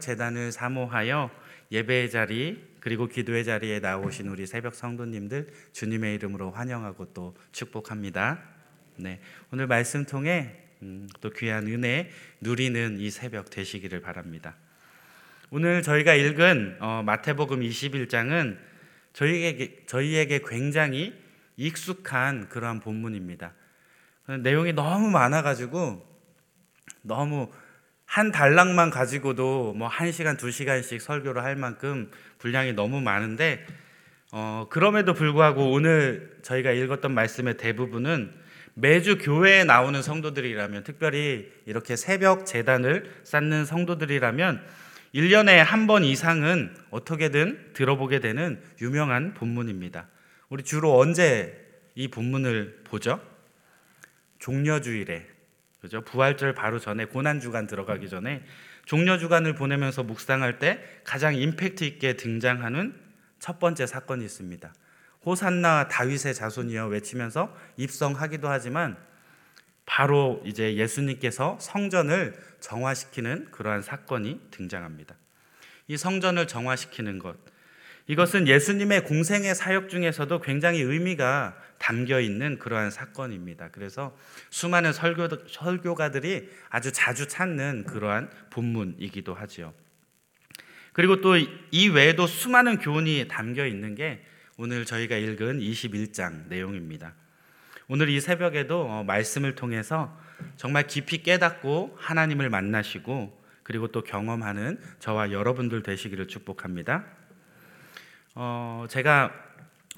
재단을 사모하여 예배의 자리 그리고 기도의 자리에 나오신 우리 새벽 성도님들 주님의 이름으로 환영하고 또 축복합니다. 네, 오늘 말씀 통해 음, 또 귀한 은혜 누리는 이 새벽 되시기를 바랍니다. 오늘 저희가 읽은 어, 마태복음 21장은 저희에게 저희에게 굉장히 익숙한 그러한 본문입니다. 내용이 너무 많아가지고 너무 한 달락만 가지고도 뭐한 시간 두 시간씩 설교를 할 만큼 분량이 너무 많은데 어, 그럼에도 불구하고 오늘 저희가 읽었던 말씀의 대부분은 매주 교회에 나오는 성도들이라면 특별히 이렇게 새벽 재단을 쌓는 성도들이라면 1년에 한 번 이상은 어떻게든 들어보게 되는 유명한 본문입니다. 우리 주로 언제 이 본문을 보죠? 종려주일에 그죠? 부활절 바로 전에 고난 주간 들어가기 전에 종려 주간을 보내면서 묵상할 때 가장 임팩트 있게 등장하는 첫 번째 사건이 있습니다. 호산나 다윗의 자손이여 외치면서 입성하기도 하지만 바로 이제 예수님께서 성전을 정화시키는 그러한 사건이 등장합니다. 이 성전을 정화시키는 것 이것은 예수님의 공생의 사역 중에서도 굉장히 의미가 담겨 있는 그러한 사건입니다. 그래서 수많은 설교, 설교가들이 아주 자주 찾는 그러한 본문이기도 하지요. 그리고 또 이 외에도 수많은 교훈이 담겨 있는 게 오늘 저희가 읽은 21장 내용입니다. 오늘 이 새벽에도 어, 말씀을 통해서 정말 깊이 깨닫고 하나님을 만나시고 그리고 또 경험하는 저와 여러분들 되시기를 축복합니다. 어, 제가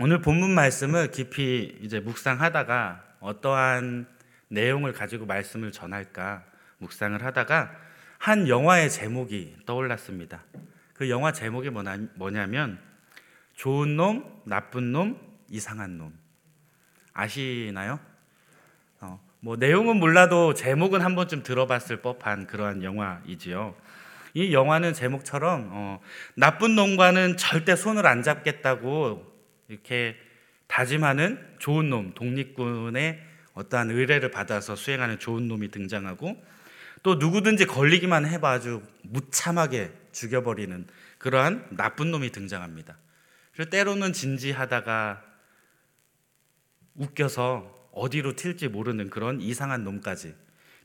오늘 본문 말씀을 깊이 이제 묵상하다가 어떠한 내용을 가지고 말씀을 전할까 묵상을 하다가 한 영화의 제목이 떠올랐습니다. 그 영화 제목이 뭐냐면 좋은 놈, 나쁜 놈, 이상한 놈. 아시나요? 어, 뭐 내용은 몰라도 제목은 한 번쯤 들어봤을 법한 그러한 영화이지요. 이 영화는 제목처럼 어, 나쁜 놈과는 절대 손을 안 잡겠다고 이렇게 다짐하는 좋은 놈, 독립군의 어떠한 의뢰를 받아서 수행하는 좋은 놈이 등장하고 또 누구든지 걸리기만 해봐 아주 무참하게 죽여버리는 그러한 나쁜 놈이 등장합니다. 그리고 때로는 진지하다가 웃겨서 어디로 튈지 모르는 그런 이상한 놈까지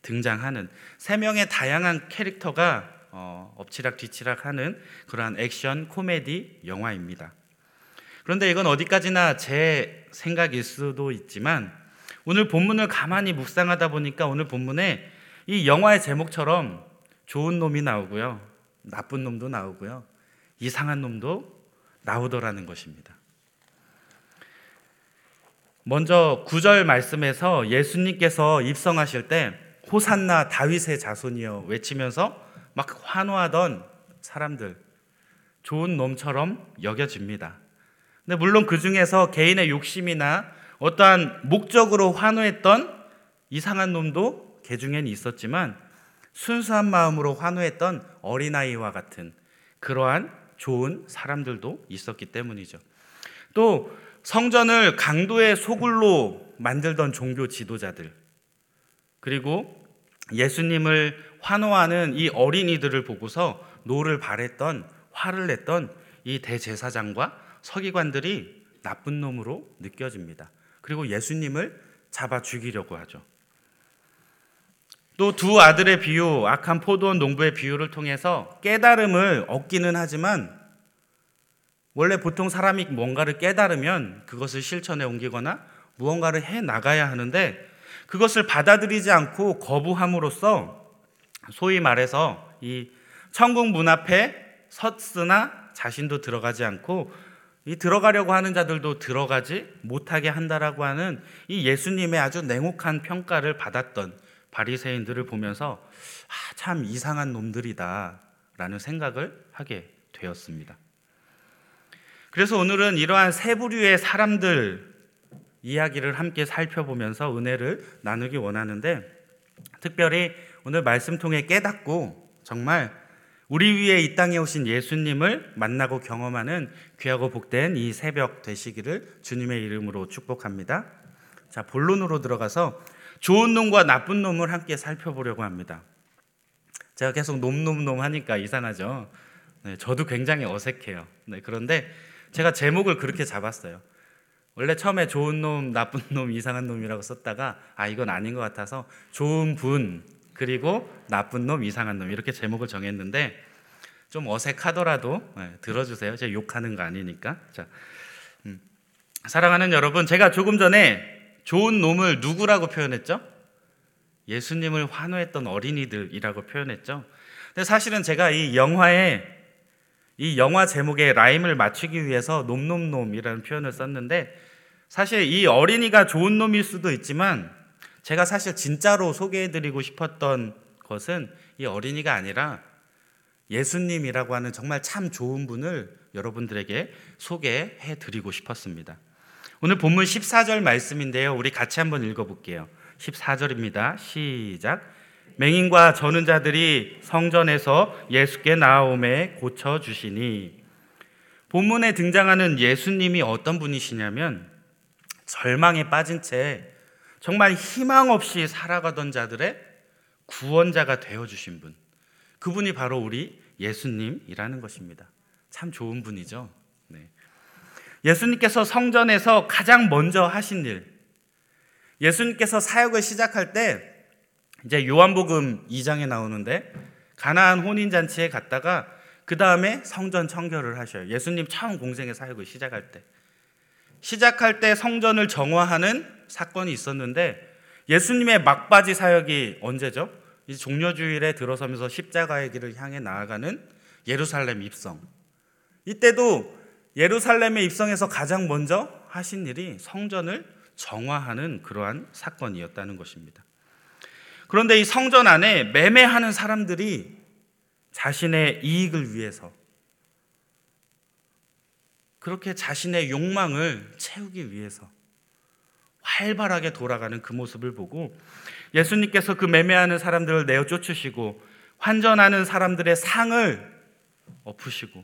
등장하는 세 명의 다양한 캐릭터가 어, 엎치락 뒤치락 하는 그러한 액션 코미디 영화입니다. 그런데 이건 어디까지나 제 생각일 수도 있지만 오늘 본문을 가만히 묵상하다 보니까 오늘 본문에 이 영화의 제목처럼 좋은 놈이 나오고요. 나쁜 놈도 나오고요. 이상한 놈도 나오더라는 것입니다. 먼저 구절 말씀에서 예수님께서 입성하실 때 호산나 다윗의 자손이여 외치면서 막 환호하던 사람들 좋은 놈처럼 여겨집니다. 근데 물론 그 중에서 개인의 욕심이나 어떠한 목적으로 환호했던 이상한 놈도 개 중엔 있었지만 순수한 마음으로 환호했던 어린아이와 같은 그러한 좋은 사람들도 있었기 때문이죠. 또 성전을 강도의 소굴로 만들던 종교 지도자들 그리고 예수님을 환호하는 이 어린이들을 보고서 노를 발했던 화를 냈던 이 대제사장과 서기관들이 나쁜 놈으로 느껴집니다. 그리고 예수님을 잡아 죽이려고 하죠. 또 두 아들의 비유, 악한 포도원 농부의 비유를 통해서 깨달음을 얻기는 하지만 원래 보통 사람이 뭔가를 깨달으면 그것을 실천에 옮기거나 무언가를 해 나가야 하는데 그것을 받아들이지 않고 거부함으로써 소위 말해서 이 천국 문 앞에 섰으나 자신도 들어가지 않고 이 들어가려고 하는 자들도 들어가지 못하게 한다라고 하는 이 예수님의 아주 냉혹한 평가를 받았던 바리새인들을 보면서 아, 참 이상한 놈들이다라는 생각을 하게 되었습니다. 그래서 오늘은 이러한 세 부류의 사람들 이야기를 함께 살펴보면서 은혜를 나누기 원하는데 특별히 오늘 말씀 통해 깨닫고 정말 우리 위에 이 땅에 오신 예수님을 만나고 경험하는 귀하고 복된 이 새벽 되시기를 주님의 이름으로 축복합니다. 자, 본론으로 들어가서 좋은 놈과 나쁜 놈을 함께 살펴보려고 합니다. 제가 계속 놈놈놈 하니까 이상하죠. 네, 저도 굉장히 어색해요. 네, 그런데 제가 제목을 그렇게 잡았어요. 원래 처음에 좋은 놈, 나쁜 놈, 이상한 놈이라고 썼다가 아 이건 아닌 것 같아서 좋은 분 그리고 나쁜 놈, 이상한 놈 이렇게 제목을 정했는데 좀 어색하더라도 네, 들어주세요. 제가 욕하는 거 아니니까. 자, 음, 사랑하는 여러분, 제가 조금 전에 좋은 놈을 누구라고 표현했죠? 예수님을 환호했던 어린이들이라고 표현했죠. 근데 사실은 제가 이 영화에 이 영화 제목에 라임을 맞추기 위해서 놈놈놈이라는 표현을 썼는데 사실 이 어린이가 좋은 놈일 수도 있지만 제가 사실 진짜로 소개해드리고 싶었던 것은 이 어린이가 아니라 예수님이라고 하는 정말 참 좋은 분을 여러분들에게 소개해드리고 싶었습니다. 오늘 본문 14절 말씀인데요. 우리 같이 한번 읽어볼게요. 14절입니다. 시작. 맹인과 저는 자들이 성전에서 예수께 나옴에 고쳐 주시니 본문에 등장하는 예수님이 어떤 분이시냐면 절망에 빠진 채 정말 희망 없이 살아가던 자들의 구원자가 되어 주신 분. 그분이 바로 우리 예수님이라는 것입니다. 참 좋은 분이죠. 네. 예수님께서 성전에서 가장 먼저 하신 일, 예수님께서 사역을 시작할 때 이제 요한복음 2장에 나오는데 가나안 혼인 잔치에 갔다가 그 다음에 성전 청결을 하셔요. 예수님 처음 공생의 사역을 시작할 때 시작할 때 성전을 정화하는 사건이 있었는데 예수님의 막바지 사역이 언제죠? 이 종려주일에 들어서면서 십자가의 길을 향해 나아가는 예루살렘 입성. 이때도 예루살렘에 입성해서 가장 먼저 하신 일이 성전을 정화하는 그러한 사건이었다는 것입니다. 그런데 이 성전 안에 매매하는 사람들이 자신의 이익을 위해서 그렇게 자신의 욕망을 채우기 위해서 활발하게 돌아가는 그 모습을 보고 예수님께서 그 매매하는 사람들을 내어 쫓으시고 환전하는 사람들의 상을 엎으시고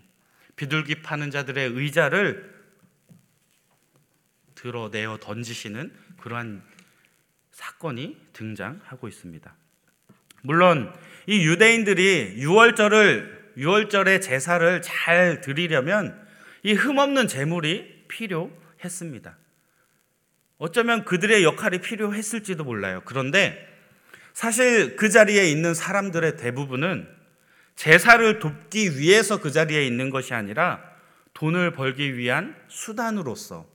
비둘기 파는 자들의 의자를 드러내어 던지시는 그러한 사건이 등장하고 있습니다. 물론 이 유대인들이 유월절을 유월절의 제사를 잘 드리려면 이 흠없는 제물이 필요했습니다. 어쩌면 그들의 역할이 필요했을지도 몰라요. 그런데 사실 그 자리에 있는 사람들의 대부분은 제사를 돕기 위해서 그 자리에 있는 것이 아니라 돈을 벌기 위한 수단으로서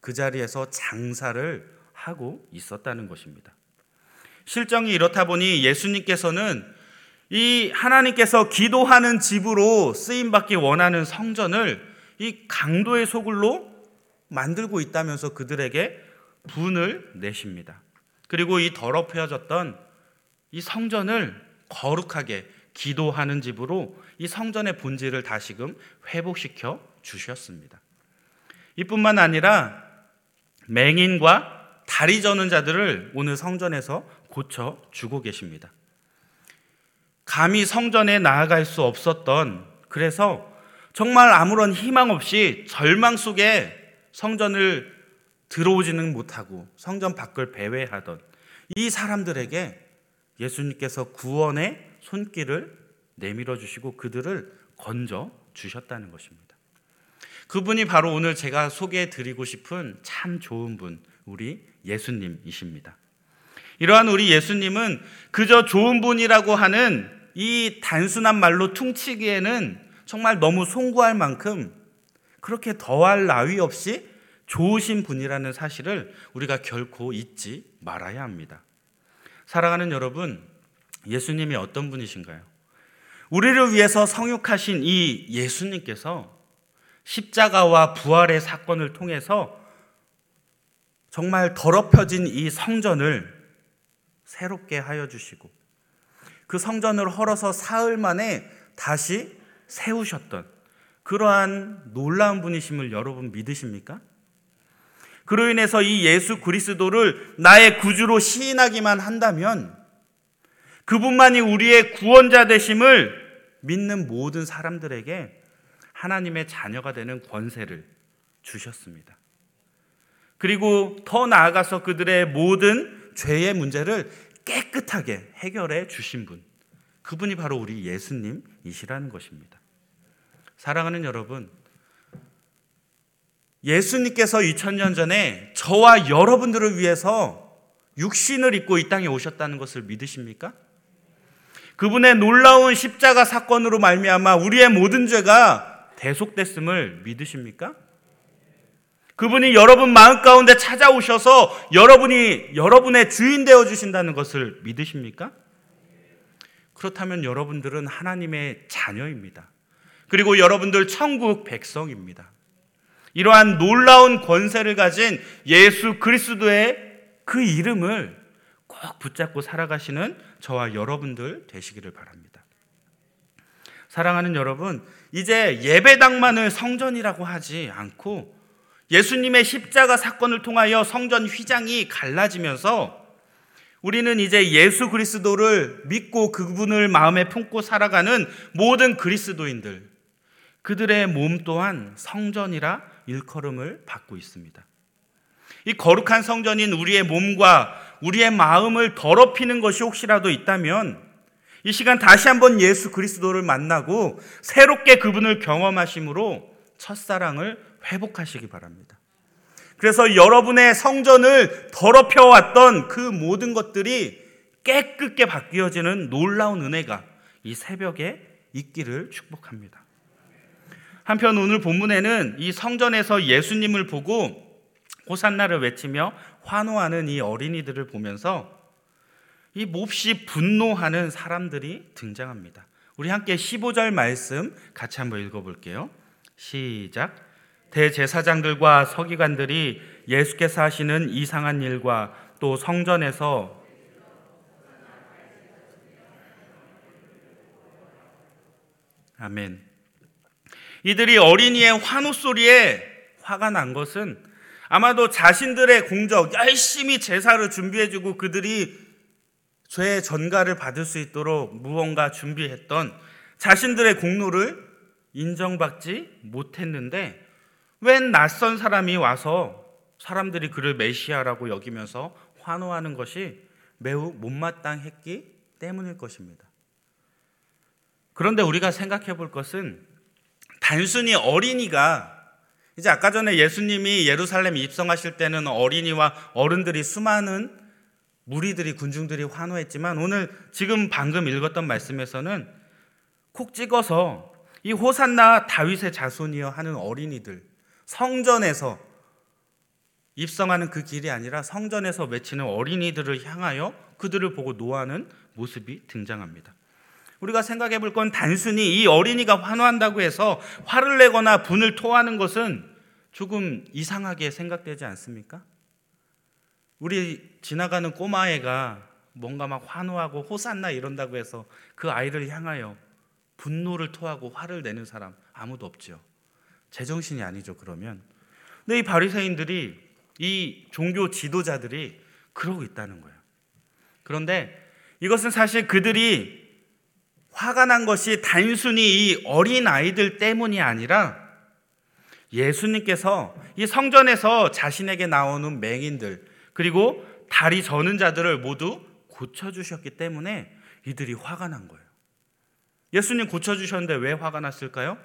그 자리에서 장사를 하고 있었다는 것입니다. 실정이 이렇다 보니 예수님께서는 이 하나님께서 기도하는 집으로 쓰임 받기 원하는 성전을 이 강도의 소굴로 만들고 있다면서 그들에게 분을 내십니다. 그리고 이 더럽혀졌던 이 성전을 거룩하게 기도하는 집으로 이 성전의 본질을 다시금 회복시켜 주셨습니다. 이뿐만 아니라 맹인과 다리 저는 자들을 오늘 성전에서 고쳐 주고 계십니다. 감히 성전에 나아갈 수 없었던 그래서 정말 아무런 희망 없이 절망 속에 성전을 들어오지는 못하고 성전 밖을 배회하던 이 사람들에게 예수님께서 구원의 손길을 내밀어 주시고 그들을 건져 주셨다는 것입니다. 그분이 바로 오늘 제가 소개해 드리고 싶은 참 좋은 분, 우리 예수님이십니다. 이러한 우리 예수님은 그저 좋은 분이라고 하는 이 단순한 말로 퉁치기에는 정말 너무 송구할 만큼 그렇게 더할 나위 없이 좋으신 분이라는 사실을 우리가 결코 잊지 말아야 합니다. 사랑하는 여러분, 예수님이 어떤 분이신가요? 우리를 위해서 성육하신 이 예수님께서 십자가와 부활의 사건을 통해서 정말 더럽혀진 이 성전을 새롭게 하여 주시고 그 성전을 헐어서 사흘 만에 다시 세우셨던 그러한 놀라운 분이심을 여러분 믿으십니까? 그로 인해서 이 예수 그리스도를 나의 구주로 시인하기만 한다면 그분만이 우리의 구원자 되심을 믿는 모든 사람들에게 하나님의 자녀가 되는 권세를 주셨습니다. 그리고 더 나아가서 그들의 모든 죄의 문제를 깨끗하게 해결해 주신 분. 그분이 바로 우리 예수님이시라는 것입니다. 사랑하는 여러분, 예수님께서 2000년 전에 저와 여러분들을 위해서 육신을 입고 이 땅에 오셨다는 것을 믿으십니까? 그분의 놀라운 십자가 사건으로 말미암아 우리의 모든 죄가 대속됐음을 믿으십니까? 그분이 여러분 마음 가운데 찾아오셔서 여러분이 여러분의 주인 되어 주신다는 것을 믿으십니까? 그렇다면 여러분들은 하나님의 자녀입니다. 그리고 여러분들 천국 백성입니다. 이러한 놀라운 권세를 가진 예수 그리스도의 그 이름을 꼭 붙잡고 살아가시는 저와 여러분들 되시기를 바랍니다. 사랑하는 여러분, 이제 예배당만을 성전이라고 하지 않고 예수님의 십자가 사건을 통하여 성전 휘장이 갈라지면서 우리는 이제 예수 그리스도를 믿고 그분을 마음에 품고 살아가는 모든 그리스도인들, 그들의 몸 또한 성전이라 일컬음을 받고 있습니다. 이 거룩한 성전인 우리의 몸과 우리의 마음을 더럽히는 것이 혹시라도 있다면 이 시간 다시 한번 예수 그리스도를 만나고 새롭게 그분을 경험하심으로 첫사랑을 회복하시기 바랍니다. 그래서 여러분의 성전을 더럽혀 왔던 그 모든 것들이 깨끗게 바뀌어지는 놀라운 은혜가 이 새벽에 있기를 축복합니다. 한편 오늘 본문에는 이 성전에서 예수님을 보고 호산나를 외치며 환호하는 이 어린이들을 보면서 이 몹시 분노하는 사람들이 등장합니다. 우리 함께 15절 말씀 같이 한번 읽어볼게요. 시작. 대제사장들과 서기관들이 예수께서 하시는 이상한 일과 또 성전에서 아멘. 이들이 어린이의 환호 소리에 화가 난 것은 아마도 자신들의 공적, 열심히 제사를 준비해주고 그들이 죄의 전가를 받을 수 있도록 무언가 준비했던 자신들의 공로를 인정받지 못했는데 웬 낯선 사람이 와서 사람들이 그를 메시아라고 여기면서 환호하는 것이 매우 못마땅했기 때문일 것입니다. 그런데 우리가 생각해 볼 것은 단순히 어린이가 이제 아까 전에 예수님이 예루살렘 입성하실 때는 어린이와 어른들이 수많은 무리들이 군중들이 환호했지만 오늘 지금 방금 읽었던 말씀에서는 콕 찍어서 이 호산나 다윗의 자손이여 하는 어린이들 성전에서 입성하는 그 길이 아니라 성전에서 외치는 어린이들을 향하여 그들을 보고 노하는 모습이 등장합니다. 우리가 생각해 볼 건 단순히 이 어린이가 환호한다고 해서 화를 내거나 분을 토하는 것은 조금 이상하게 생각되지 않습니까? 우리 지나가는 꼬마애가 뭔가 막 환호하고 호산나 이런다고 해서 그 아이를 향하여 분노를 토하고 화를 내는 사람 아무도 없죠. 제정신이 아니죠, 그러면. 근데 이 바리새인들이 이 종교 지도자들이 그러고 있다는 거예요. 그런데 이것은 사실 그들이 화가 난 것이 단순히 이 어린 아이들 때문이 아니라 예수님께서 이 성전에서 자신에게 나오는 맹인들 그리고 다리 저는 자들을 모두 고쳐주셨기 때문에 이들이 화가 난 거예요. 예수님 고쳐주셨는데 왜 화가 났을까요?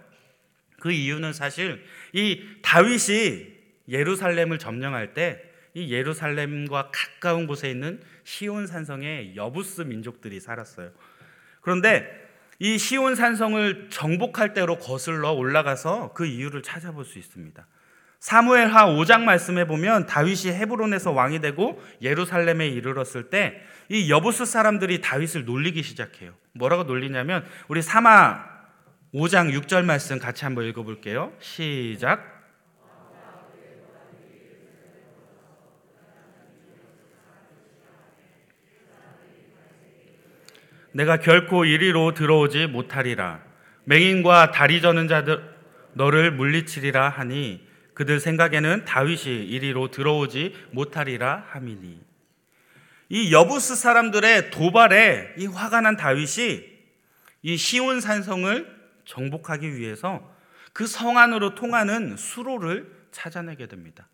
그 이유는 사실 이 다윗이 예루살렘을 점령할 때 이 예루살렘과 가까운 곳에 있는 시온 산성에 여부스 민족들이 살았어요. 그런데 이 시온 산성을 정복할 때로 거슬러 올라가서 그 이유를 찾아볼 수 있습니다. 사무엘하 5장 말씀에 보면 다윗이 헤브론에서 왕이 되고 예루살렘에 이르렀을 때 이 여부스 사람들이 다윗을 놀리기 시작해요. 뭐라고 놀리냐면 우리 사마 5장 6절 말씀 같이 한번 읽어볼게요. 시작. 내가 결코 이리로 들어오지 못하리라. 맹인과 다리 저는 자들 너를 물리치리라 하니 그들 생각에는 다윗이 이리로 들어오지 못하리라 함이니. 이 여부스 사람들의 도발에 이 화가 난 다윗이 이 시온 산성을 정복하기 위해서 그 성 안으로 통하는 수로를 찾아내게 됩니다.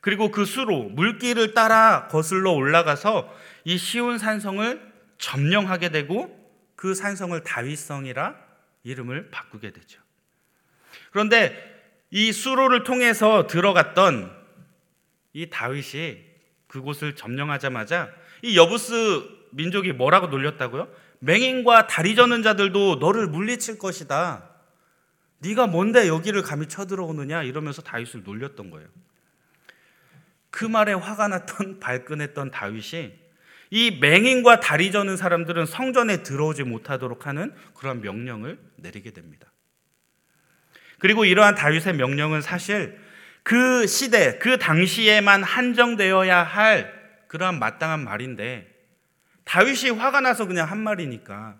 그리고 그 수로 물길을 따라 거슬러 올라가서 이 시온 산성을 점령하게 되고 그 산성을 다윗성이라 이름을 바꾸게 되죠. 그런데 이 수로를 통해서 들어갔던 이 다윗이 그곳을 점령하자마자 이 여부스 민족이 뭐라고 놀렸다고요? 맹인과 다리 저는 자들도 너를 물리칠 것이다. 네가 뭔데 여기를 감히 쳐들어오느냐 이러면서 다윗을 놀렸던 거예요. 그 말에 화가 났던 발끈했던 다윗이 이 맹인과 다리 저는 사람들은 성전에 들어오지 못하도록 하는 그런 명령을 내리게 됩니다. 그리고 이러한 다윗의 명령은 사실 그 시대, 그 당시에만 한정되어야 할 그러한 마땅한 말인데 다윗이 화가 나서 그냥 한 말이니까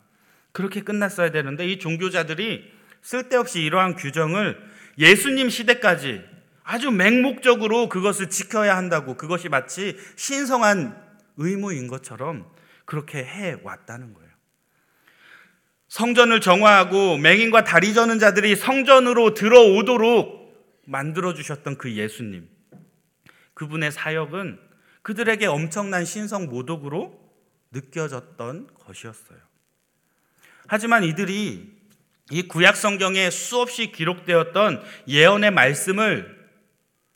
그렇게 끝났어야 되는데 이 종교자들이 쓸데없이 이러한 규정을 예수님 시대까지 아주 맹목적으로 그것을 지켜야 한다고 그것이 마치 신성한 의무인 것처럼 그렇게 해 왔다는 거예요. 성전을 정화하고 맹인과 다리 저는 자들이 성전으로 들어오도록 만들어 주셨던 그 예수님. 그분의 사역은 그들에게 엄청난 신성 모독으로 느껴졌던 것이었어요. 하지만 이들이 이 구약 성경에 수없이 기록되었던 예언의 말씀을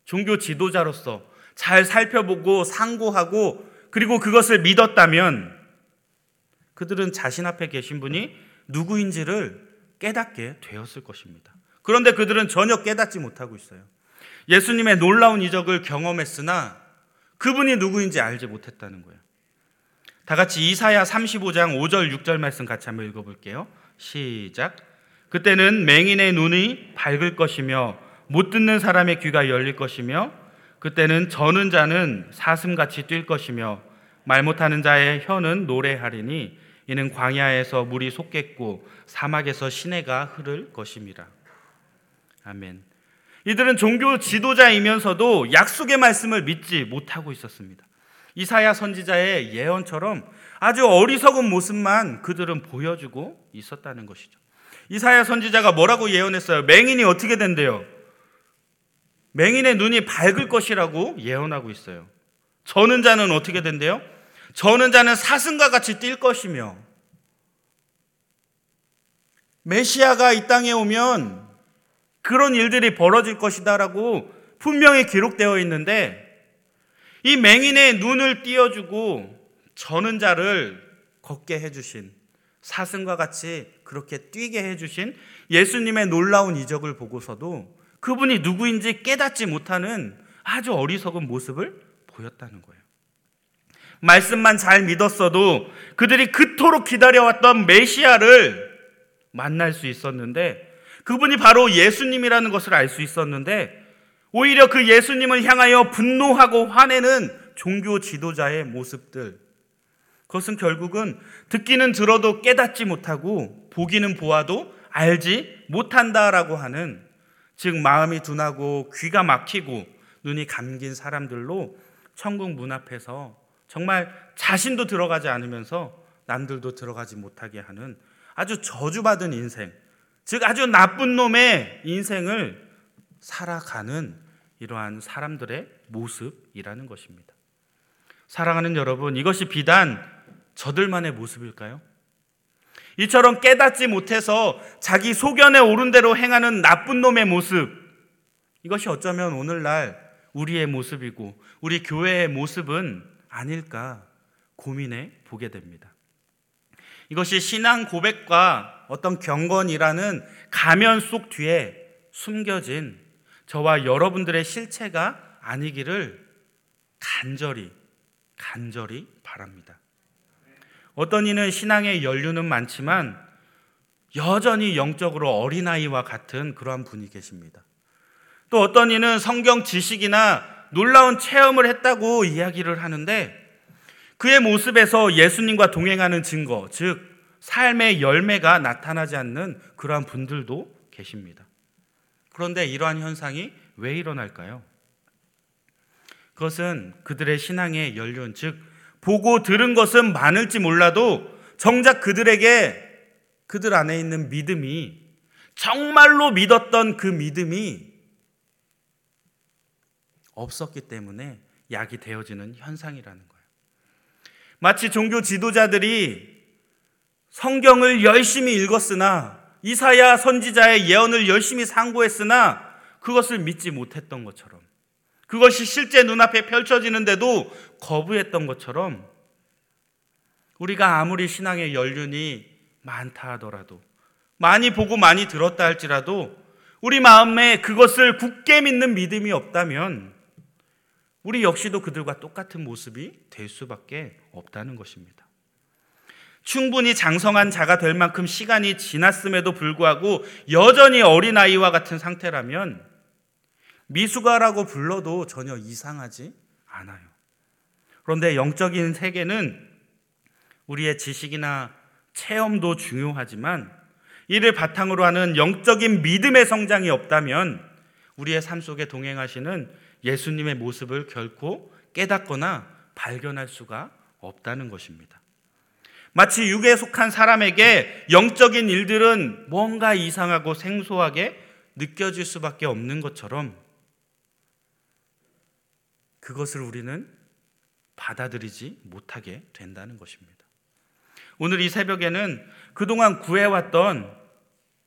종교 지도자로서 잘 살펴보고 상고하고 그리고 그것을 믿었다면 그들은 자신 앞에 계신 분이 누구인지를 깨닫게 되었을 것입니다. 그런데 그들은 전혀 깨닫지 못하고 있어요. 예수님의 놀라운 이적을 경험했으나 그분이 누구인지 알지 못했다는 거예요. 다 같이 이사야 35장 5절 6절 말씀 같이 한번 읽어볼게요. 시작. 그때는 맹인의 눈이 밝을 것이며 못 듣는 사람의 귀가 열릴 것이며 그때는 저는 자는 사슴같이 뛸 것이며 말 못하는 자의 혀는 노래하리니 이는 광야에서 물이 솟겠고 사막에서 시내가 흐를 것임이라. 아멘. 이들은 종교 지도자이면서도 약속의 말씀을 믿지 못하고 있었습니다. 이사야 선지자의 예언처럼 아주 어리석은 모습만 그들은 보여주고 있었다는 것이죠. 이사야 선지자가 뭐라고 예언했어요? 맹인이 어떻게 된대요? 맹인의 눈이 밝을 것이라고 예언하고 있어요. 저는 자는 어떻게 된대요? 저는 자는 사슴과 같이 뛸 것이며 메시아가 이 땅에 오면 그런 일들이 벌어질 것이다라고 분명히 기록되어 있는데 이 맹인의 눈을 띄어주고 저는 자를 걷게 해주신 사슴과 같이 그렇게 뛰게 해주신 예수님의 놀라운 이적을 보고서도 그분이 누구인지 깨닫지 못하는 아주 어리석은 모습을 보였다는 거예요. 말씀만 잘 믿었어도 그들이 그토록 기다려왔던 메시아를 만날 수 있었는데 그분이 바로 예수님이라는 것을 알 수 있었는데 오히려 그 예수님을 향하여 분노하고 화내는 종교 지도자의 모습들 그것은 결국은 듣기는 들어도 깨닫지 못하고 보기는 보아도 알지 못한다라고 하는 즉 마음이 둔하고 귀가 막히고 눈이 감긴 사람들로 천국 문 앞에서 정말 자신도 들어가지 않으면서 남들도 들어가지 못하게 하는 아주 저주받은 인생, 즉 아주 나쁜 놈의 인생을 살아가는 이러한 사람들의 모습이라는 것입니다. 사랑하는 여러분, 이것이 비단 저들만의 모습일까요? 이처럼 깨닫지 못해서 자기 소견에 오른 대로 행하는 나쁜 놈의 모습, 이것이 어쩌면 오늘날 우리의 모습이고 우리 교회의 모습은 아닐까 고민해 보게 됩니다. 이것이 신앙 고백과 어떤 경건이라는 가면 속 뒤에 숨겨진 저와 여러분들의 실체가 아니기를 간절히, 간절히 바랍니다. 어떤 이는 신앙의 연륜은 많지만 여전히 영적으로 어린아이와 같은 그러한 분이 계십니다. 또 어떤 이는 성경 지식이나 놀라운 체험을 했다고 이야기를 하는데 그의 모습에서 예수님과 동행하는 증거, 즉, 삶의 열매가 나타나지 않는 그러한 분들도 계십니다. 그런데 이러한 현상이 왜 일어날까요? 그것은 그들의 신앙의 연륜, 즉, 보고 들은 것은 많을지 몰라도 정작 그들에게 그들 안에 있는 믿음이 정말로 믿었던 그 믿음이 없었기 때문에 약이 되어지는 현상이라는 거예요. 마치 종교 지도자들이 성경을 열심히 읽었으나 이사야 선지자의 예언을 열심히 상고했으나 그것을 믿지 못했던 것처럼 그것이 실제 눈앞에 펼쳐지는데도 거부했던 것처럼 우리가 아무리 신앙의 연륜이 많다 하더라도 많이 보고 많이 들었다 할지라도 우리 마음에 그것을 굳게 믿는 믿음이 없다면 우리 역시도 그들과 똑같은 모습이 될 수밖에 없다는 것입니다. 충분히 장성한 자가 될 만큼 시간이 지났음에도 불구하고 여전히 어린아이와 같은 상태라면 미숙아라고 불러도 전혀 이상하지 않아요. 그런데 영적인 세계는 우리의 지식이나 체험도 중요하지만 이를 바탕으로 하는 영적인 믿음의 성장이 없다면 우리의 삶 속에 동행하시는 예수님의 모습을 결코 깨닫거나 발견할 수가 없다는 것입니다. 마치 육에 속한 사람에게 영적인 일들은 뭔가 이상하고 생소하게 느껴질 수밖에 없는 것처럼 그것을 우리는 받아들이지 못하게 된다는 것입니다. 오늘 이 새벽에는 그동안 구해왔던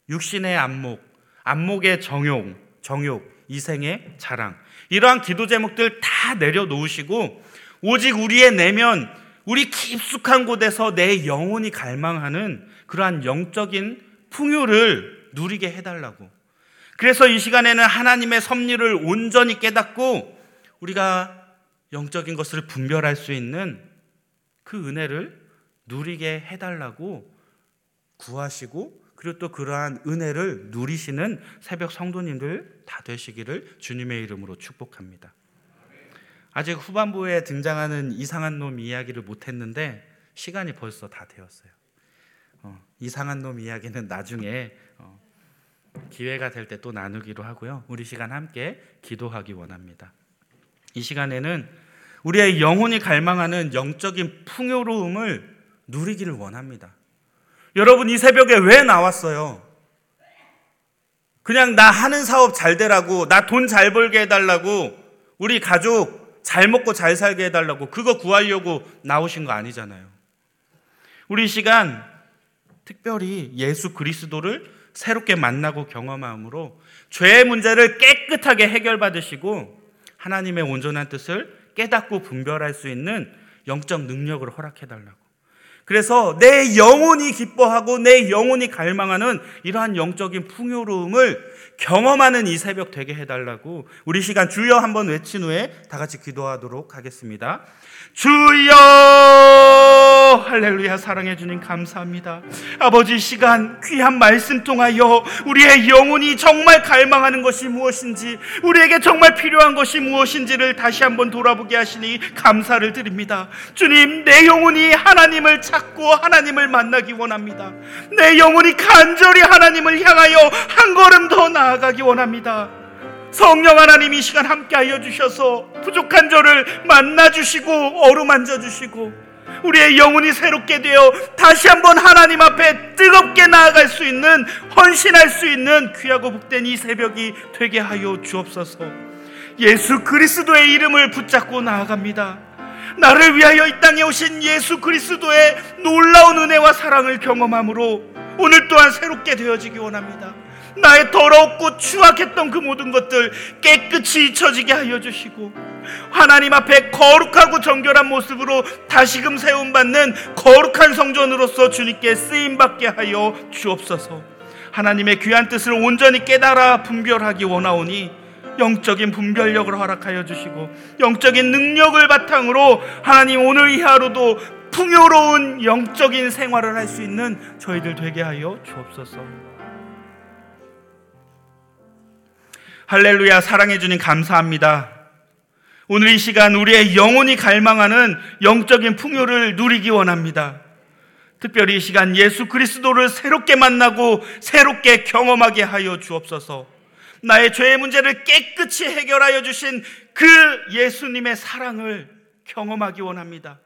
육신의 안목, 안목의 정욕, 정욕, 이생의 자랑, 이러한 기도 제목들 다 내려놓으시고 오직 우리의 내면, 우리 깊숙한 곳에서 내 영혼이 갈망하는 그러한 영적인 풍요를 누리게 해달라고. 그래서 이 시간에는 하나님의 섭리를 온전히 깨닫고 우리가 영적인 것을 분별할 수 있는 그 은혜를 누리게 해달라고 구하시고 그리고 또 그러한 은혜를 누리시는 새벽 성도님들 다 되시기를 주님의 이름으로 축복합니다. 아직 후반부에 등장하는 이상한 놈 이야기를 못했는데 시간이 벌써 다 되었어요. 어, 이상한 놈 이야기는 나중에 어, 기회가 될 때 또 나누기로 하고요. 우리 시간 함께 기도하기 원합니다. 이 시간에는 우리의 영혼이 갈망하는 영적인 풍요로움을 누리기를 원합니다. 여러분 이 새벽에 왜 나왔어요? 그냥 나 하는 사업 잘 되라고, 나 돈 잘 벌게 해달라고, 우리 가족 잘 먹고 잘 살게 해달라고, 그거 구하려고 나오신 거 아니잖아요. 우리 시간 특별히 예수 그리스도를 새롭게 만나고 경험함으로 죄의 문제를 깨끗하게 해결받으시고 하나님의 온전한 뜻을 깨닫고 분별할 수 있는 영적 능력을 허락해 달라고. 그래서 내 영혼이 기뻐하고 내 영혼이 갈망하는 이러한 영적인 풍요로움을 경험하는 이 새벽 되게 해달라고 우리 시간 주여 한번 외친 후에 다 같이 기도하도록 하겠습니다. 주여 할렐루야 사랑해 주님 감사합니다. 아버지 시간 귀한 말씀 통하여 우리의 영혼이 정말 갈망하는 것이 무엇인지 우리에게 정말 필요한 것이 무엇인지를 다시 한번 돌아보게 하시니 감사를 드립니다. 주님 내 영혼이 하나님을 찾고 하나님을 만나기 원합니다. 내 영혼이 간절히 하나님을 향하여 한 걸음 더 나아가기 원합니다. 성령 하나님 이 시간 함께하여 주셔서 부족한 저를 만나 주시고 어루만져 주시고 우리의 영혼이 새롭게 되어 다시 한번 하나님 앞에 뜨겁게 나아갈 수 있는 헌신할 수 있는 귀하고 복된 이 새벽이 되게 하여 주옵소서. 예수 그리스도의 이름을 붙잡고 나아갑니다. 나를 위하여 이 땅에 오신 예수 그리스도의 놀라운 은혜와 사랑을 경험함으로 오늘 또한 새롭게 되어지기 원합니다. 나의 더럽고 추악했던 그 모든 것들 깨끗이 잊혀지게 하여 주시고 하나님 앞에 거룩하고 정결한 모습으로 다시금 세움받는 거룩한 성전으로서 주님께 쓰임받게 하여 주옵소서 하나님의 귀한 뜻을 온전히 깨달아 분별하기 원하오니 영적인 분별력을 허락하여 주시고 영적인 능력을 바탕으로 하나님 오늘 이 하루도 풍요로운 영적인 생활을 할 수 있는 저희들 되게 하여 주옵소서. 할렐루야 사랑해 주님 감사합니다. 오늘 이 시간 우리의 영혼이 갈망하는 영적인 풍요를 누리기 원합니다. 특별히 이 시간 예수 그리스도를 새롭게 만나고 새롭게 경험하게 하여 주옵소서. 나의 죄의 문제를 깨끗이 해결하여 주신 그 예수님의 사랑을 경험하기 원합니다.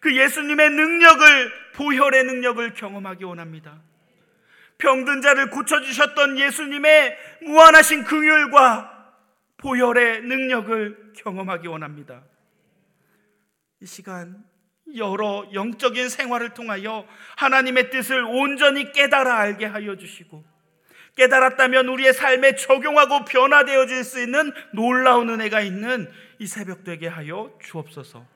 그 예수님의 능력을 보혈의 능력을 경험하기 원합니다. 병든 자를 고쳐주셨던 예수님의 무한하신 긍휼과 보혈의 능력을 경험하기 원합니다. 이 시간 여러 영적인 생활을 통하여 하나님의 뜻을 온전히 깨달아 알게 하여 주시고 깨달았다면 우리의 삶에 적용하고 변화되어질 수 있는 놀라운 은혜가 있는 이 새벽 되게 하여 주옵소서.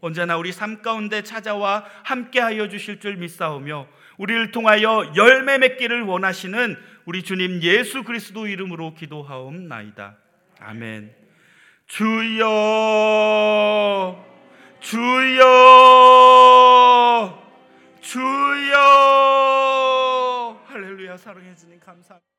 언제나 우리 삶 가운데 찾아와 함께 하여 주실 줄 믿사오며 우리를 통하여 열매 맺기를 원하시는 우리 주님 예수 그리스도 이름으로 기도하옵나이다. 아멘. 주여 주여 주여 할렐루야 사랑해 주님 감사합니다.